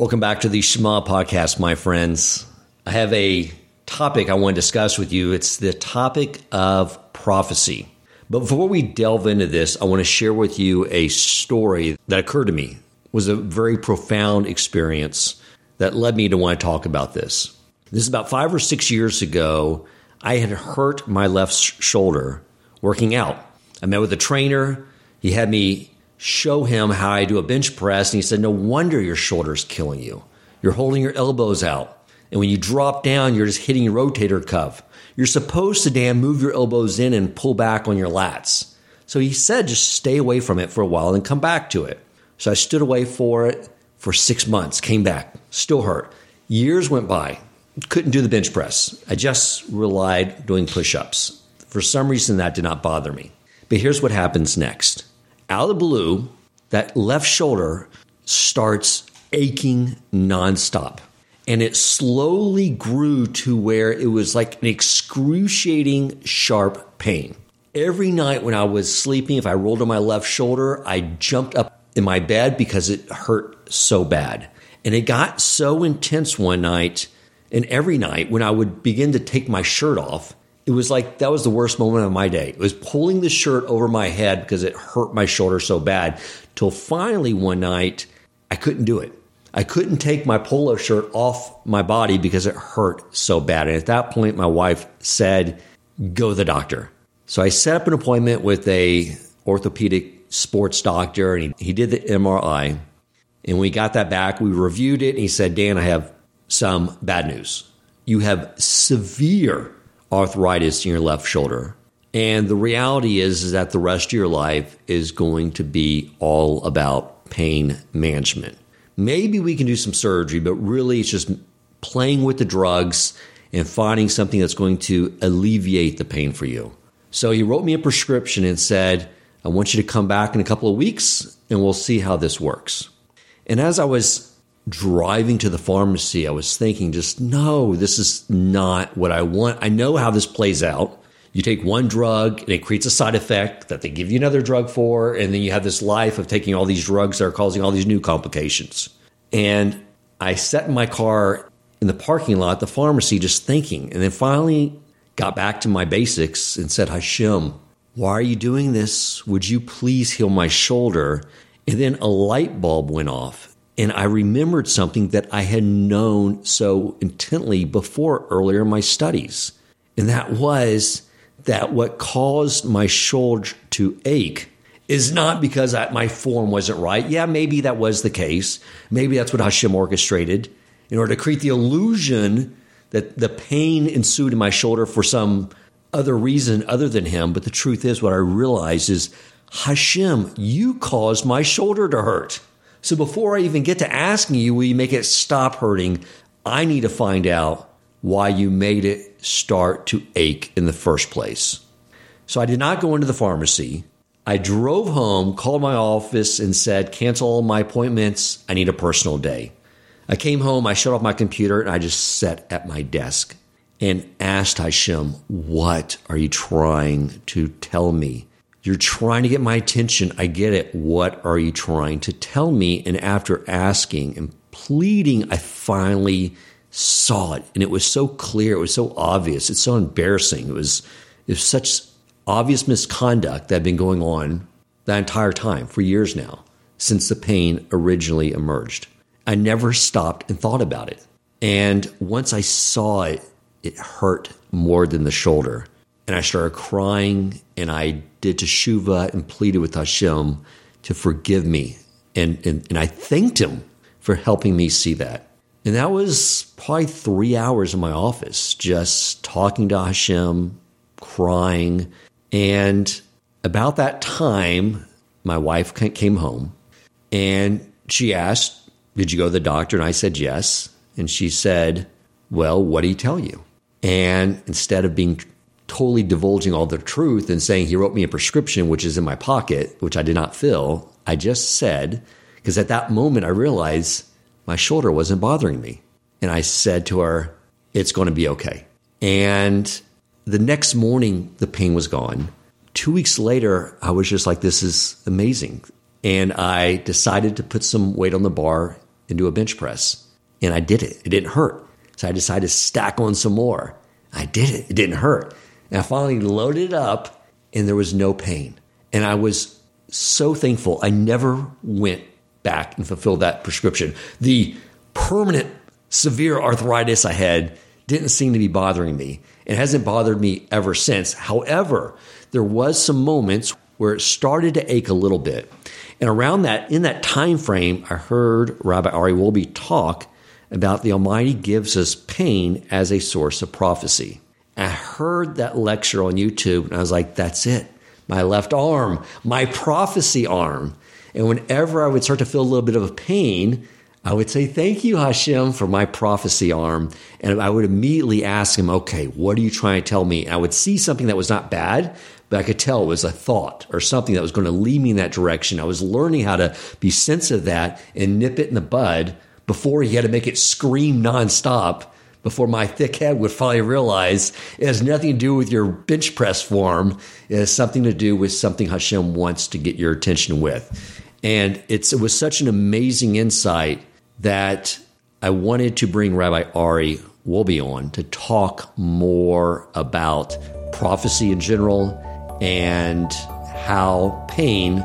Welcome back to the Shema podcast, my friends. I have a topic I want to discuss with you. It's the topic of prophecy. But before we delve into this, I want to share with you a story that occurred to me. It was a very profound experience that led me to want to talk about this. This is about five or six years ago. I had hurt my left shoulder working out. I met with a trainer. He had me show him how I do a bench press. And he said, No wonder your shoulder's killing you. You're holding your elbows out. And when you drop down, you're just hitting your rotator cuff. You're supposed to, Dan, move your elbows in and pull back on your lats. So he said, just stay away from it for a while and come back to it. So I stood away for it for six months, came back, still hurt. Years went by, couldn't do the bench press. I just relied doing push ups. For some reason, that did not bother me. But here's what happens next out of the blue, that left shoulder starts aching nonstop. And it slowly grew to where it was like an excruciating sharp pain. Every night when I was sleeping, if I rolled on my left shoulder, I jumped up in my bed because it hurt so bad. And it got so intense one night and every night when I would begin to take my shirt off, it was like that was the worst moment of my day. It was pulling the shirt over my head because it hurt my shoulder so bad. Till finally one night, I couldn't do it. I couldn't take my polo shirt off my body because it hurt so bad. And at that point, my wife said, "Go to the doctor." So I set up an appointment with a orthopedic sports doctor, and he, he did the MRI. And we got that back. We reviewed it, and he said, "Dan, I have some bad news. You have severe." Arthritis in your left shoulder. And the reality is, is that the rest of your life is going to be all about pain management. Maybe we can do some surgery, but really it's just playing with the drugs and finding something that's going to alleviate the pain for you. So he wrote me a prescription and said, I want you to come back in a couple of weeks and we'll see how this works. And as I was driving to the pharmacy, I was thinking, just no, this is not what I want. I know how this plays out. You take one drug and it creates a side effect that they give you another drug for, and then you have this life of taking all these drugs that are causing all these new complications. And I sat in my car in the parking lot the pharmacy just thinking, and then finally got back to my basics and said, Hashem, why are you doing this? Would you please heal my shoulder? And then a light bulb went off and I remembered something that I had known so intently before earlier in my studies. And that was that what caused my shoulder to ache is not because I, my form wasn't right. Yeah, maybe that was the case. Maybe that's what Hashem orchestrated in order to create the illusion that the pain ensued in my shoulder for some other reason other than Him. But the truth is, what I realized is Hashem, you caused my shoulder to hurt. So before I even get to asking you, will you make it stop hurting? I need to find out why you made it start to ache in the first place. So I did not go into the pharmacy. I drove home, called my office, and said, cancel all my appointments. I need a personal day. I came home, I shut off my computer, and I just sat at my desk and asked Hashem, What are you trying to tell me? You're trying to get my attention. I get it. What are you trying to tell me? And after asking and pleading, I finally saw it. And it was so clear. It was so obvious. It's so embarrassing. It was, it was such obvious misconduct that had been going on that entire time for years now since the pain originally emerged. I never stopped and thought about it. And once I saw it, it hurt more than the shoulder. And I started crying and I did teshuva and pleaded with Hashem to forgive me. And, and, and I thanked him for helping me see that. And that was probably three hours in my office, just talking to Hashem, crying. And about that time, my wife came home and she asked, Did you go to the doctor? And I said, Yes. And she said, Well, what did he tell you? And instead of being totally divulging all the truth and saying he wrote me a prescription, which is in my pocket, which I did not fill. I just said, because at that moment I realized my shoulder wasn't bothering me. And I said to her, it's going to be okay. And the next morning, the pain was gone. Two weeks later, I was just like, this is amazing. And I decided to put some weight on the bar into a bench press. And I did it. It didn't hurt. So I decided to stack on some more. I did it. It didn't hurt. And I finally loaded up and there was no pain. And I was so thankful I never went back and fulfilled that prescription. The permanent severe arthritis I had didn't seem to be bothering me. It hasn't bothered me ever since. However, there was some moments where it started to ache a little bit. And around that, in that time frame, I heard Rabbi Ari Wolbe talk about the Almighty gives us pain as a source of prophecy. I heard that lecture on YouTube and I was like, that's it. My left arm, my prophecy arm. And whenever I would start to feel a little bit of a pain, I would say, Thank you, Hashem, for my prophecy arm. And I would immediately ask him, Okay, what are you trying to tell me? And I would see something that was not bad, but I could tell it was a thought or something that was going to lead me in that direction. I was learning how to be sensitive to that and nip it in the bud before he had to make it scream nonstop before my thick head would finally realize it has nothing to do with your bench press form. It has something to do with something Hashem wants to get your attention with. And it's, it was such an amazing insight that I wanted to bring Rabbi Ari Wolbe on to talk more about prophecy in general and how pain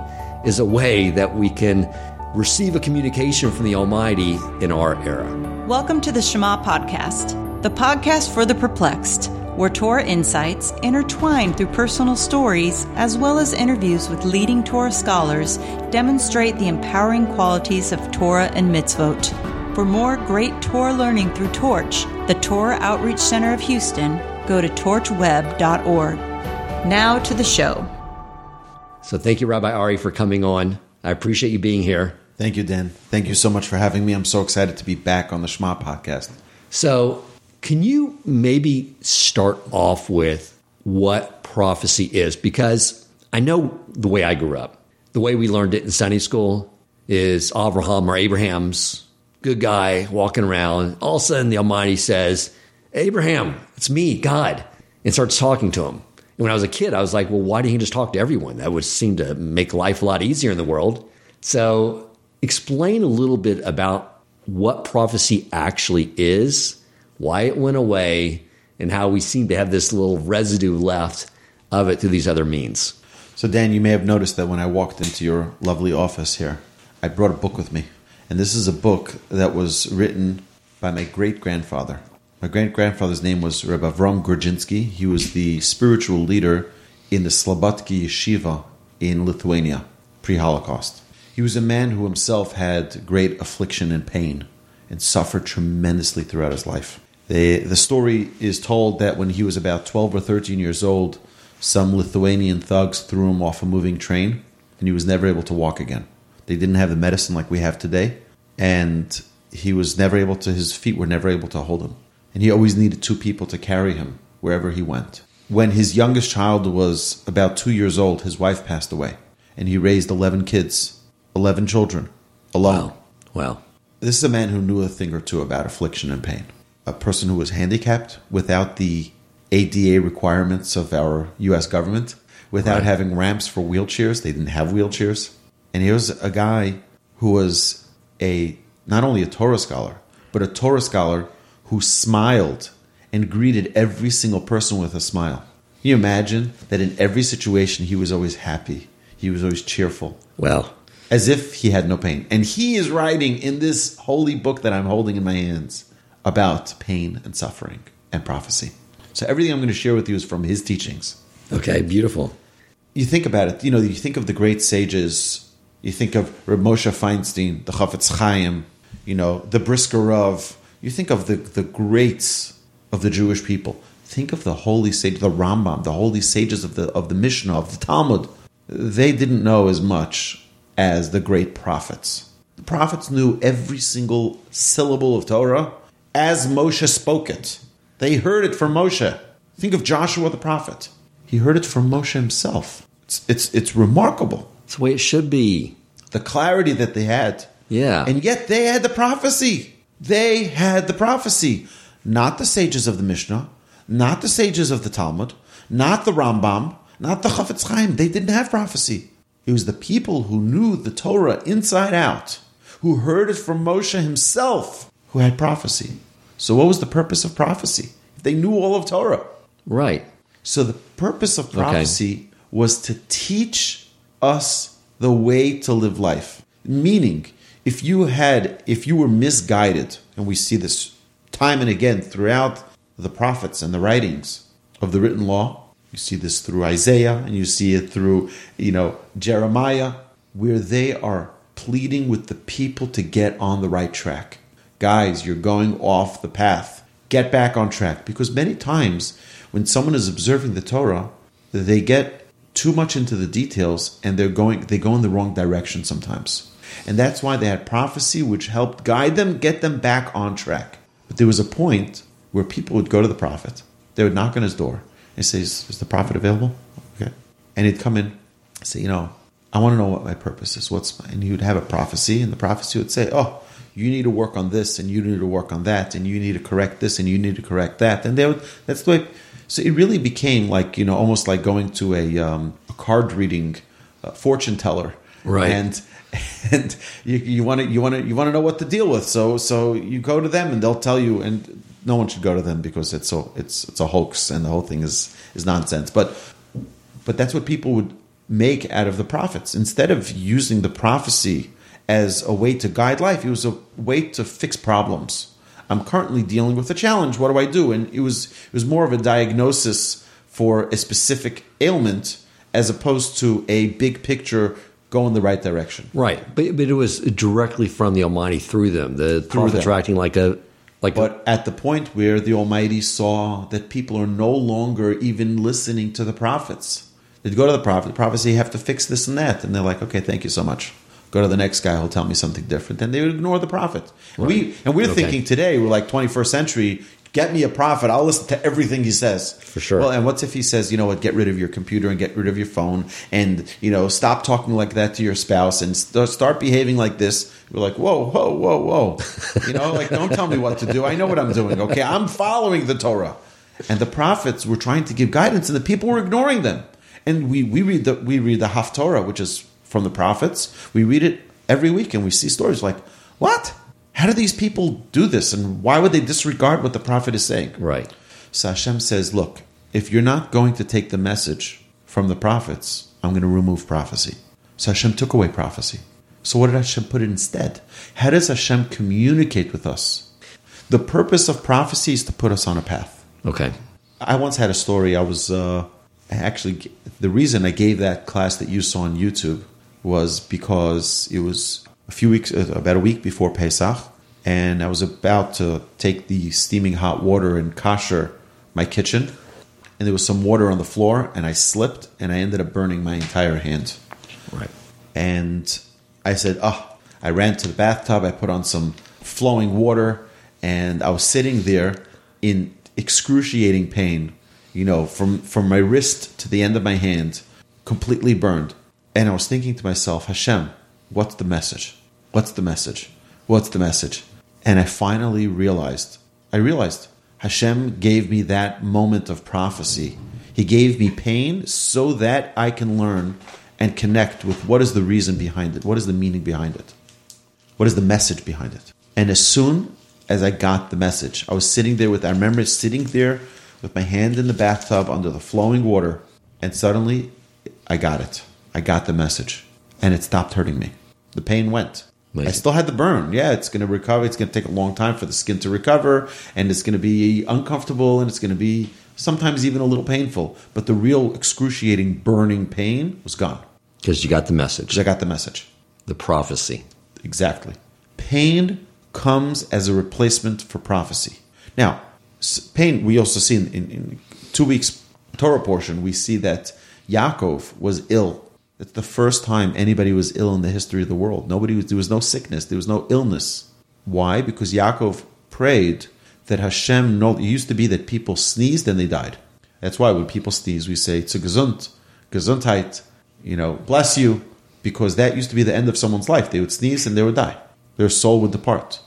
is a way that we can receive a communication from the Almighty in our era. Welcome to the Shema Podcast, the podcast for the perplexed, where Torah insights, intertwined through personal stories as well as interviews with leading Torah scholars, demonstrate the empowering qualities of Torah and mitzvot. For more great Torah learning through Torch, the Torah Outreach Center of Houston, go to torchweb.org. Now to the show. So, thank you, Rabbi Ari, for coming on. I appreciate you being here. Thank you, Dan. Thank you so much for having me. I'm so excited to be back on the Shema podcast. So, can you maybe start off with what prophecy is? Because I know the way I grew up, the way we learned it in Sunday school is Abraham or Abraham's good guy walking around. All of a sudden, the Almighty says, Abraham, it's me, God, and starts talking to him. And when I was a kid, I was like, well, why didn't he just talk to everyone? That would seem to make life a lot easier in the world. So explain a little bit about what prophecy actually is, why it went away, and how we seem to have this little residue left of it through these other means. So, Dan, you may have noticed that when I walked into your lovely office here, I brought a book with me. And this is a book that was written by my great grandfather. My great grandfather's name was Reb Avram Grodzinski. He was the spiritual leader in the Slobodki Yeshiva in Lithuania pre Holocaust. He was a man who himself had great affliction and pain and suffered tremendously throughout his life. The, the story is told that when he was about 12 or 13 years old, some Lithuanian thugs threw him off a moving train and he was never able to walk again. They didn't have the medicine like we have today, and he was never able to, his feet were never able to hold him. And he always needed two people to carry him wherever he went. When his youngest child was about two years old, his wife passed away, and he raised 11 kids 11 children alone. Wow. wow. This is a man who knew a thing or two about affliction and pain. A person who was handicapped without the ADA requirements of our US government, without right. having ramps for wheelchairs. They didn't have wheelchairs. And he was a guy who was a not only a Torah scholar, but a Torah scholar who smiled and greeted every single person with a smile. Can you imagine that in every situation he was always happy, he was always cheerful. Well, as if he had no pain. And he is writing in this holy book that I'm holding in my hands about pain and suffering and prophecy. So everything I'm going to share with you is from his teachings. Okay, beautiful. You think about it, you know, you think of the great sages, you think of Reb Moshe Feinstein, the Chafetz Chaim, you know, the Brisker Rav, you think of the, the greats of the Jewish people. Think of the holy sage, the Rambam, the holy sages of the of the Mishnah, of the Talmud. They didn't know as much as the great prophets. The prophets knew every single syllable of Torah as Moshe spoke it. They heard it from Moshe. Think of Joshua the prophet. He heard it from Moshe himself. It's, it's, it's remarkable. It's the way it should be. The clarity that they had. Yeah. And yet they had the prophecy. They had the prophecy. Not the sages of the Mishnah, not the sages of the Talmud, not the Rambam, not the Chafetz Chaim. They didn't have prophecy. It was the people who knew the Torah inside out, who heard it from Moshe himself, who had prophecy. So, what was the purpose of prophecy? If they knew all of Torah. Right. So, the purpose of prophecy was to teach us the way to live life. Meaning, if you had, if you were misguided, and we see this time and again throughout the prophets and the writings of the written law, you see this through Isaiah and you see it through, you know, Jeremiah, where they are pleading with the people to get on the right track. Guys, you're going off the path. Get back on track. Because many times when someone is observing the Torah, they get too much into the details and they're going they go in the wrong direction sometimes. And that's why they had prophecy which helped guide them, get them back on track. But there was a point where people would go to the prophet, they would knock on his door and says, Is, the prophet available? Okay. And he'd come in and say, You know, I want to know what my purpose is. What's my, and he would have a prophecy, and the prophecy would say, Oh, you need to work on this, and you need to work on that, and you need to correct this, and you need to correct that. And they would, that's the way. So it really became like, you know, almost like going to a, um, a card reading uh, fortune teller. Right. And, and you want to you want to you want to know what to deal with. So so you go to them and they'll tell you. And no one should go to them because it's so it's it's a hoax and the whole thing is is nonsense. But but that's what people would make out of the prophets instead of using the prophecy as a way to guide life. It was a way to fix problems. I'm currently dealing with a challenge. What do I do? And it was it was more of a diagnosis for a specific ailment as opposed to a big picture go in the right direction. Right, but, but it was directly from the Almighty through them. The Through prophets them. acting like a like But at the point where the Almighty saw that people are no longer even listening to the prophets, they'd go to the prophet, the prophet say, You have to fix this and that. And they're like, Okay, thank you so much. Go to the next guy who'll tell me something different. And they would ignore the prophet. We and we're Okay. thinking today, we're like 21st century, get me a prophet. I'll listen to everything he says. For sure. Well, and what's if he says, you know what, get rid of your computer and get rid of your phone and, you know, stop talking like that to your spouse and st- start behaving like this? We're like, whoa, whoa, whoa, whoa. You know, like, don't tell me what to do. I know what I'm doing. Okay. I'm following the Torah. And the prophets were trying to give guidance and the people were ignoring them. And we, we read the, we read the Haftorah, which is from the prophets. We read it every week and we see stories like, what? How do these people do this? And why would they disregard what the prophet is saying? right. So Hashem says, Look, if you're not going to take the message from the prophets, I'm going to remove prophecy. So Hashem took away prophecy. So what did Hashem put it instead? How does Hashem communicate with us? The purpose of prophecy is to put us on a path. Okay. I once had a story. I was uh, actually the reason I gave that class that you saw on YouTube was because it was a few weeks, uh, about a week before Pesach, and I was about to take the steaming hot water and kasher my kitchen, and there was some water on the floor, and I slipped, and I ended up burning my entire hand. Right. And I said, oh, I ran to the bathtub, I put on some flowing water, and I was sitting there in excruciating pain, you know, from, from my wrist to the end of my hand, completely burned. And I was thinking to myself, Hashem, what's the message? What's the message? What's the message? And I finally realized, I realized Hashem gave me that moment of prophecy. He gave me pain so that I can learn and connect with what is the reason behind it, what is the meaning behind it, what is the message behind it. And as soon as I got the message, I was sitting there with, I remember sitting there with my hand in the bathtub under the flowing water, and suddenly I got it. I got the message, and it stopped hurting me. The pain went. I still had the burn. Yeah, it's going to recover. It's going to take a long time for the skin to recover, and it's going to be uncomfortable, and it's going to be sometimes even a little painful. But the real excruciating burning pain was gone Because you got the message, I got the message. the prophecy. Exactly. Pain comes as a replacement for prophecy. Now, pain, we also see in, in, in two weeks Torah portion, we see that Yaakov was ill. It's the first time anybody was ill in the history of the world. Nobody was, there was no sickness, there was no illness. Why? Because Yaakov prayed that Hashem, no, it used to be that people sneezed and they died. That's why when people sneeze, we say, a gesund, gesundheit, you know, bless you, because that used to be the end of someone's life. They would sneeze and they would die. Their soul would depart.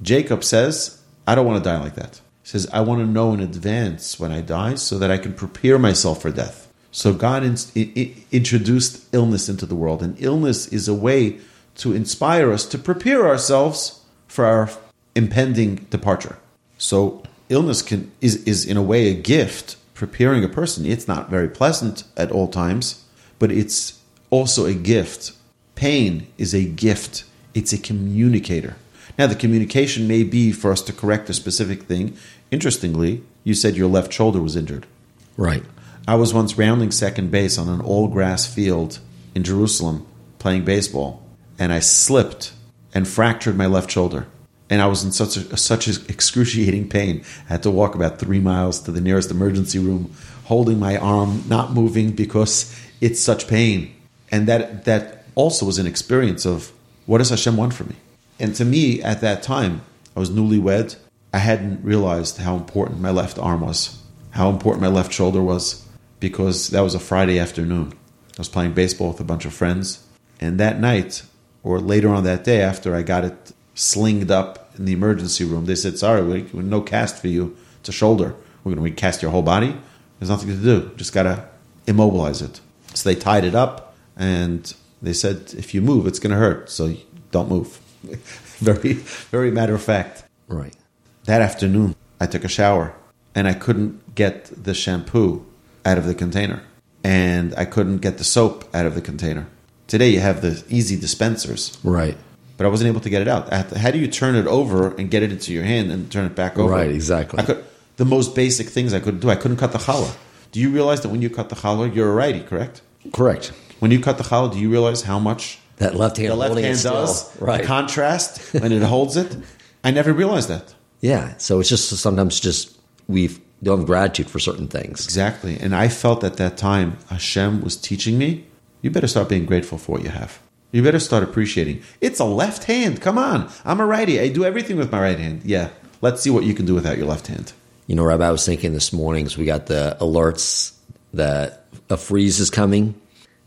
Jacob says, I don't want to die like that. He says, I want to know in advance when I die so that I can prepare myself for death. So God in, i- i- introduced illness into the world, and illness is a way to inspire us to prepare ourselves for our impending departure. So illness can is, is in a way a gift preparing a person. It's not very pleasant at all times, but it's also a gift. Pain is a gift. It's a communicator. Now the communication may be for us to correct a specific thing. Interestingly, you said your left shoulder was injured. Right. I was once rounding second base on an all grass field in Jerusalem playing baseball, and I slipped and fractured my left shoulder. And I was in such a, such excruciating pain. I had to walk about three miles to the nearest emergency room, holding my arm, not moving because it's such pain. And that that also was an experience of what does Hashem want from me? And to me, at that time, I was newlywed. I hadn't realized how important my left arm was, how important my left shoulder was, because that was a Friday afternoon. I was playing baseball with a bunch of friends. And that night, or later on that day, after I got it slinged up in the emergency room, they said, Sorry, we, no cast for you. It's a shoulder. We're going to recast your whole body. There's nothing to do. Just got to immobilize it. So they tied it up and they said, If you move, it's going to hurt. So don't move. very, very matter of fact. Right. That afternoon, I took a shower and I couldn't get the shampoo out of the container and I couldn't get the soap out of the container. Today, you have the easy dispensers. Right. But I wasn't able to get it out. To, how do you turn it over and get it into your hand and turn it back over? Right, exactly. Could, the most basic things I couldn't do. I couldn't cut the challah. Do you realize that when you cut the challah, you're a righty, correct? Correct. When you cut the challah, do you realize how much that left hand the left hand still, does? Right. The contrast when it holds it. I never realized that. Yeah. So it's just sometimes just we don't have gratitude for certain things. Exactly. And I felt at that time Hashem was teaching me, you better start being grateful for what you have. You better start appreciating. It's a left hand. Come on. I'm a righty. I do everything with my right hand. Yeah. Let's see what you can do without your left hand. You know, Rabbi, I was thinking this morning as we got the alerts that a freeze is coming.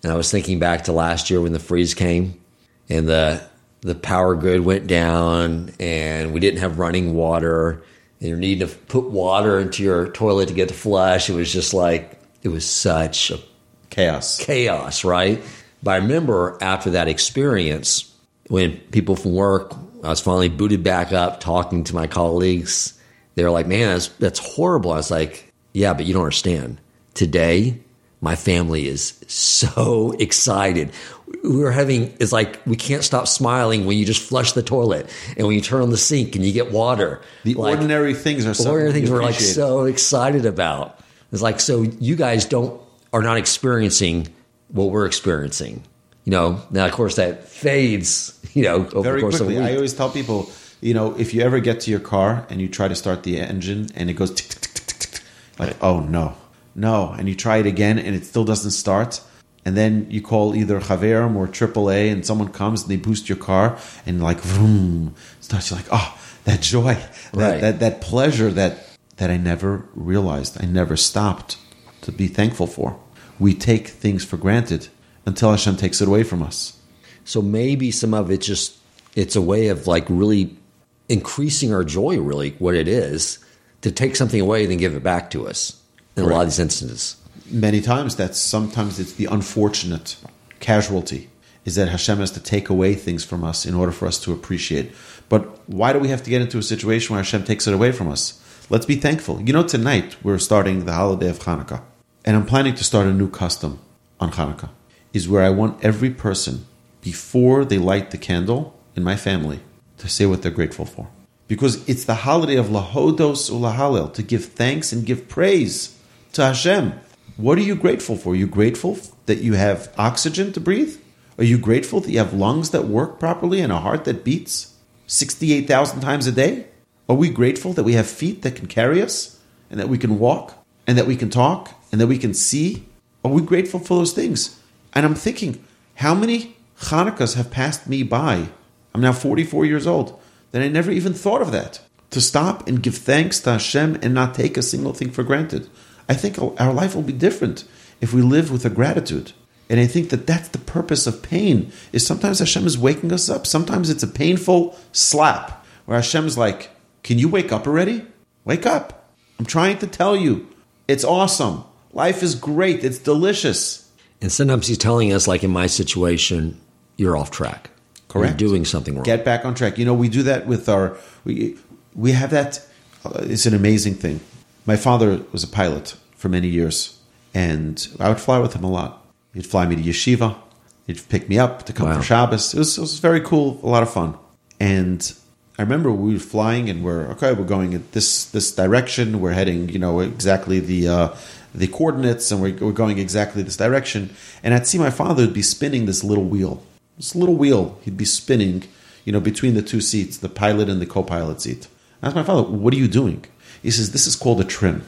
And I was thinking back to last year when the freeze came and the the power grid went down and we didn't have running water you're needing to put water into your toilet to get to flush. It was just like it was such a chaos. Chaos, right? But I remember after that experience, when people from work, I was finally booted back up talking to my colleagues. They were like, man, that's, that's horrible. I was like, yeah, but you don't understand. Today, my family is so excited. We're having, it's like we can't stop smiling when you just flush the toilet and when you turn on the sink and you get water. The like, ordinary things are so ordinary things we're like so excited about. It's like, so you guys don't, are not experiencing what we're experiencing. You know, now of course that fades, you know, over Very the course quickly. of a week. I always tell people, you know, if you ever get to your car and you try to start the engine and it goes tick, tick, tick, like, oh no, no, and you try it again and it still doesn't start, and then you call either Chaverim or AAA and someone comes and they boost your car and like vroom starts. You're like, oh, that joy, that, Right. that that pleasure that that I never realized, I never stopped to be thankful for. We take things for granted until Hashem takes it away from us. So maybe some of it just it's a way of like really increasing our joy, really, what it is, to take something away and then give it back to us in a lot of these instances. Many times that's sometimes it's the unfortunate casualty is that Hashem has to take away things from us in order for us to appreciate. But why do we have to get into a situation where Hashem takes it away from us? Let's be thankful. You know, tonight we're starting the holiday of Hanukkah, and I'm planning to start a new custom on Hanukkah. Is where I want every person before they light the candle in my family to say what they're grateful for, because it's the holiday of Lahodos Ulahalel to give thanks and give praise to Hashem. What are you grateful for? Are you grateful that you have oxygen to breathe? Are you grateful that you have lungs that work properly and a heart that beats 68,000 times a day? Are we grateful that we have feet that can carry us and that we can walk and that we can talk and that we can see? Are we grateful for those things? And I'm thinking, how many Hanukkahs have passed me by? I'm now 44 years old that I never even thought of that. To stop and give thanks to Hashem and not take a single thing for granted. I think our life will be different if we live with a gratitude. And I think that that's the purpose of pain. Is sometimes Hashem is waking us up. Sometimes it's a painful slap where Hashem's like, "Can you wake up already? Wake up! I'm trying to tell you, it's awesome. Life is great. It's delicious." And sometimes he's telling us, like in my situation, you're off track. Correct. You're doing something wrong. Get back on track. You know, we do that with our. We we have that. Uh, it's an amazing thing. My father was a pilot for many years, and I would fly with him a lot. He'd fly me to yeshiva. He'd pick me up to come Wow. for Shabbos. It was, it was very cool, a lot of fun. And I remember we were flying, and we're okay. We're going in this this direction. We're heading, you know, exactly the uh, the coordinates, and we're, we're going exactly this direction. And I'd see my father would be spinning this little wheel, this little wheel. He'd be spinning, you know, between the two seats, the pilot and the co-pilot seat. I asked my father, "What are you doing?" He says, "This is called a trim."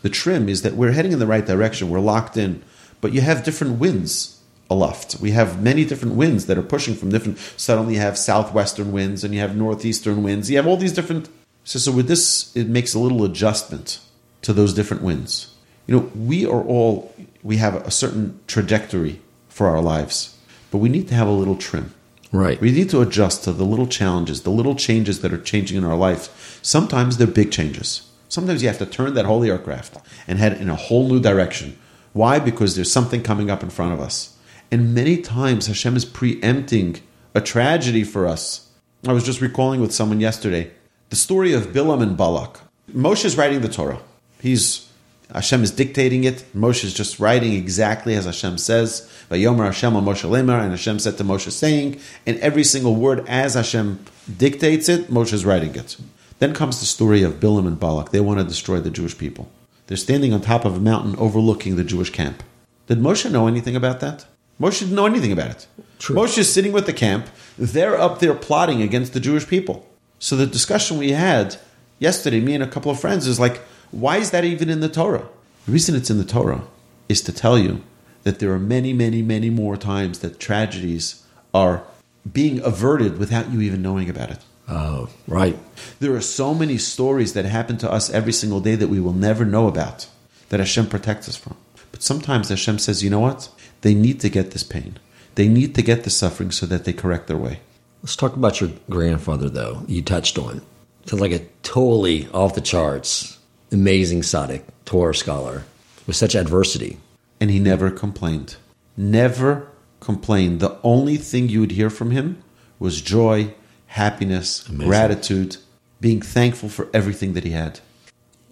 The trim is that we're heading in the right direction. We're locked in, but you have different winds aloft. We have many different winds that are pushing from different. Suddenly, you have southwestern winds and you have northeastern winds. You have all these different. So, so with this, it makes a little adjustment to those different winds. You know, we are all we have a certain trajectory for our lives, but we need to have a little trim. Right. We need to adjust to the little challenges, the little changes that are changing in our life. Sometimes they're big changes. Sometimes you have to turn that whole aircraft and head in a whole new direction. Why? Because there's something coming up in front of us. And many times Hashem is preempting a tragedy for us. I was just recalling with someone yesterday the story of Bilam and Balak. Moshe is writing the Torah. He's Hashem is dictating it. Moshe is just writing exactly as Hashem says. Vayomer Hashem Moshe Lemar, and Hashem said to Moshe, saying, and every single word as Hashem dictates it, Moshe is writing it. Then comes the story of Bilam and Balak. They want to destroy the Jewish people. They're standing on top of a mountain overlooking the Jewish camp. Did Moshe know anything about that? Moshe didn't know anything about it. True. Moshe is sitting with the camp. They're up there plotting against the Jewish people. So the discussion we had yesterday, me and a couple of friends, is like, why is that even in the Torah? The reason it's in the Torah is to tell you that there are many, many, many more times that tragedies are being averted without you even knowing about it. Oh, right. There are so many stories that happen to us every single day that we will never know about, that Hashem protects us from. But sometimes Hashem says, you know what? They need to get this pain. They need to get the suffering so that they correct their way. Let's talk about your grandfather, though. You touched on. Sounds like a totally off the charts, amazing tzaddik, Torah scholar, with such adversity. And he never complained. Never complained. The only thing you would hear from him was joy, happiness, Amazing. gratitude, being thankful for everything that he had.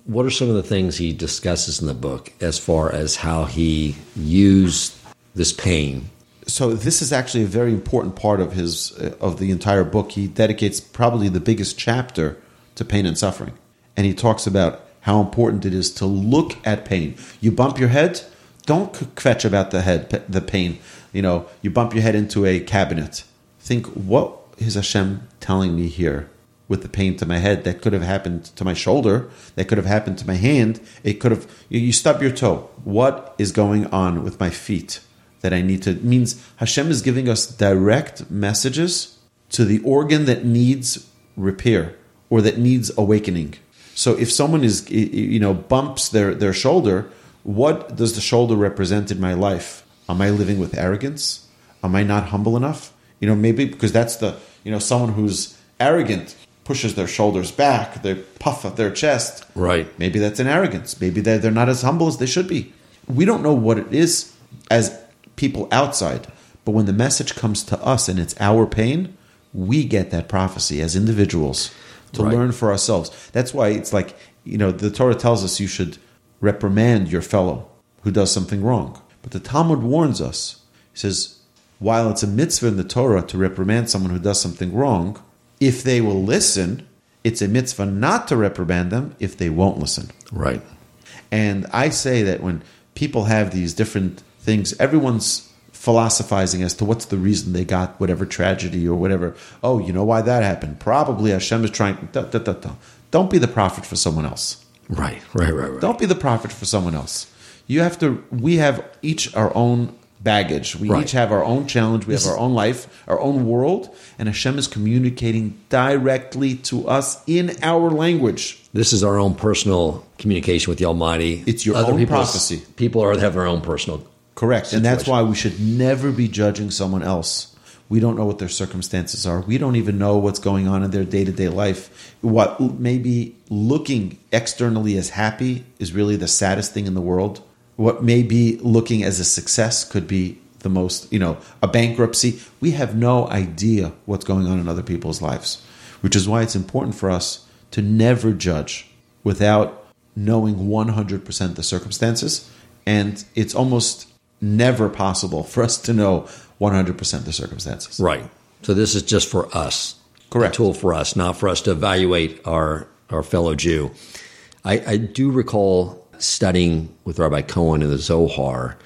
What are some of the things he discusses in the book as far as how he used this pain? so this is actually a very important part of his uh, of the entire book. He dedicates probably the biggest chapter to pain and suffering, and he talks about how important it is to look at pain. You bump your head, don't kvetch about the head, the pain. You know, you bump your head into a cabinet. Think, what is Hashem telling me here with the pain to my head? That could have happened to my shoulder. That could have happened to my hand. It could have. You, stub your toe. What is going on with my feet? that I need to means Hashem is giving us direct messages to the organ that needs repair or that needs awakening. So if someone is you know bumps their their shoulder, what does the shoulder represent in my life? Am I living with arrogance? Am I not humble enough? You know, maybe because that's the you know someone who's arrogant pushes their shoulders back, they puff up their chest. Right. Maybe that's an arrogance. Maybe they're, they're not as humble as they should be. We don't know what it is as people outside. But when the message comes to us and it's our pain, we get that prophecy as individuals to Right. learn for ourselves. That's why it's like, you know, the Torah tells us you should reprimand your fellow who does something wrong. But the Talmud warns us. He says, while it's a mitzvah in the Torah to reprimand someone who does something wrong, if they will listen, it's a mitzvah not to reprimand them if they won't listen. Right. And I say that when people have these different things, everyone's philosophizing as to what's the reason they got whatever tragedy or whatever. Oh, you know why that happened? Probably Hashem is trying. Da, da, da. Don't be the prophet for someone else. Right. Right. Right. Right. Don't be the prophet for someone else. You have to. We have each our own baggage. We Right. each have our own challenge. We have our own life, our own world, and Hashem is communicating directly to us in our language. This is our own personal communication with the Almighty. It's your own prophecy. People are have their own personal. Correct. And that's why we should never be judging someone else. We don't know what their circumstances are. We don't even know what's going on in their day to day life. What maybe looking externally as happy is really the saddest thing in the world. What may be looking as a success could be the most, you know, a bankruptcy. We have no idea what's going on in other people's lives, which is why it's important for us to never judge without knowing 100% the circumstances. And it's almost never possible for us to know 100% the circumstances. Right. So this is just for us. Correct. A tool for us, not for us to evaluate our, our fellow Jew. I, I do recall studying with Rabbi Cohen in the Zohar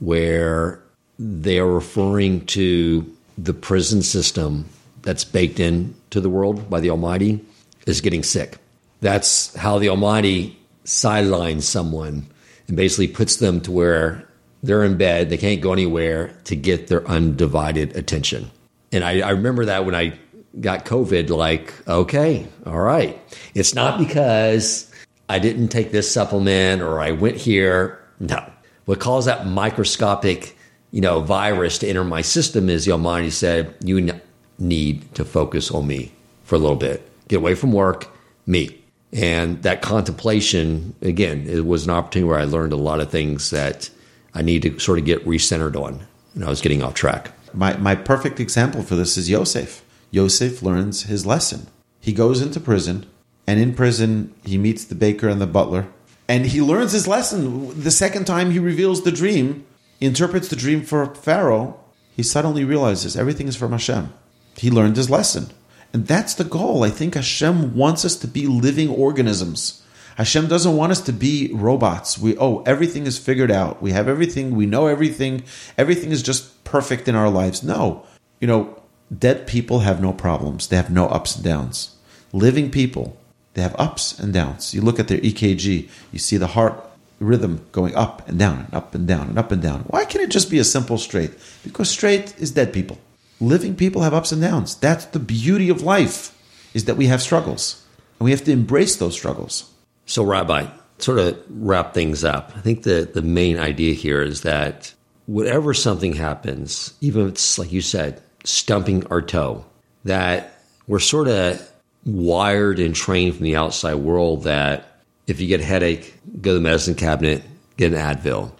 where they are referring to the prison system that's baked into the world by the Almighty is getting sick. That's how the Almighty sidelines someone and basically puts them to where they're in bed, they can't go anywhere to get their undivided attention. And I, I remember that when I got COVID, like, okay, all right. It's not because I didn't take this supplement or I went here. No. What caused that microscopic, you know, virus to enter my system is Almighty said, you need to focus on me for a little bit. Get away from work, me. And that contemplation, again, it was an opportunity where I learned a lot of things that I need to sort of get recentered on. And I was getting off track. My, my perfect example for this is Yosef. Yosef learns his lesson. He goes into prison, and in prison, he meets the baker and the butler, and he learns his lesson. The second time he reveals the dream, interprets the dream for Pharaoh, he suddenly realizes everything is from Hashem. He learned his lesson. And that's the goal. I think Hashem wants us to be living organisms. Hashem doesn't want us to be robots. We oh, everything is figured out. We have everything, we know everything. Everything is just perfect in our lives. No. You know, dead people have no problems. They have no ups and downs. Living people, they have ups and downs. You look at their EKG, you see the heart rhythm going up and down and up and down and up and down. Why can't it just be a simple straight? Because straight is dead people. Living people have ups and downs. That's the beauty of life, is that we have struggles. And we have to embrace those struggles. So, Rabbi, sort of wrap things up. I think the, the main idea here is that whatever something happens, even if it's like you said, stumping our toe, that we're sort of wired and trained from the outside world that if you get a headache, go to the medicine cabinet, get an Advil.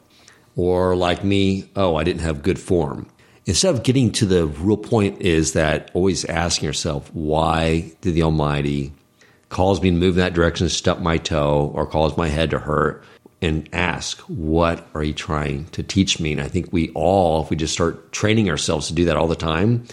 Or like me, oh, I didn't have good form. Instead of getting to the real point, is that always asking yourself, why did the Almighty cause me to move in that direction, stump my toe, or cause my head to hurt? And ask, what are you trying to teach me? And I think we all, if we just start training ourselves to do that all the time,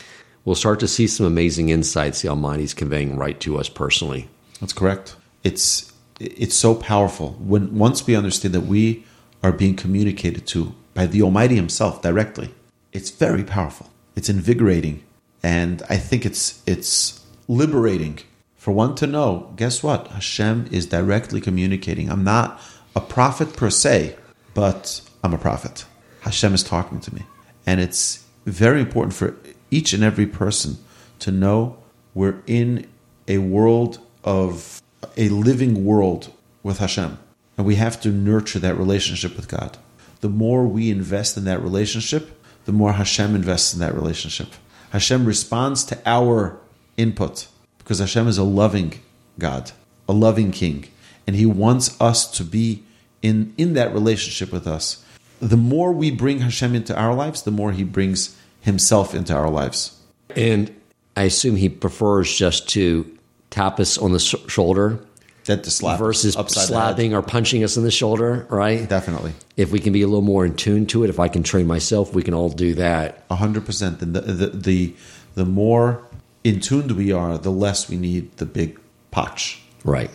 we'll start to see some amazing insights the Almighty's conveying right to us personally. That's correct. It's it's so powerful when once we understand that we are being communicated to by the Almighty Himself directly. It's very powerful. It's invigorating, and I think it's it's liberating for one to know. Guess what? Hashem is directly communicating. I'm not a prophet per se, but I'm a prophet. Hashem is talking to me, and it's very important for each and every person to know we're in a world of a living world with Hashem. And we have to nurture that relationship with God. The more we invest in that relationship, the more Hashem invests in that relationship. Hashem responds to our input because Hashem is a loving God, a loving King, and He wants us to be in, in that relationship with us. The more we bring Hashem into our lives, the more He brings Himself into our lives. And I assume He prefers just to tap us on the sh- shoulder That to slap versus slapping or punching us in the shoulder, right? Definitely. If we can be a little more in tune to it, if I can train myself, we can all do that. A hundred percent. And the, the the the more in tuned we are, the less we need the big potch. Right.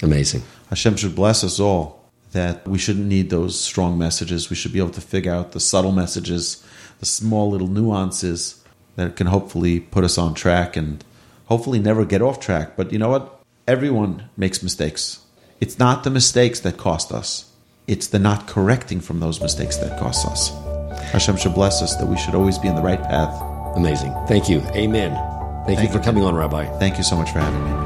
Amazing. Hashem should bless us all that we shouldn't need those strong messages. We should be able to figure out the subtle messages, the small little nuances that can hopefully put us on track and hopefully never get off track. But you know what? Everyone makes mistakes. It's not the mistakes that cost us. It's the not correcting from those mistakes that cost us. Hashem should bless us that we should always be in the right path. Amazing. Thank you. Amen. Thank, Thank you for you. coming on, Rabbi. Thank you so much for having me.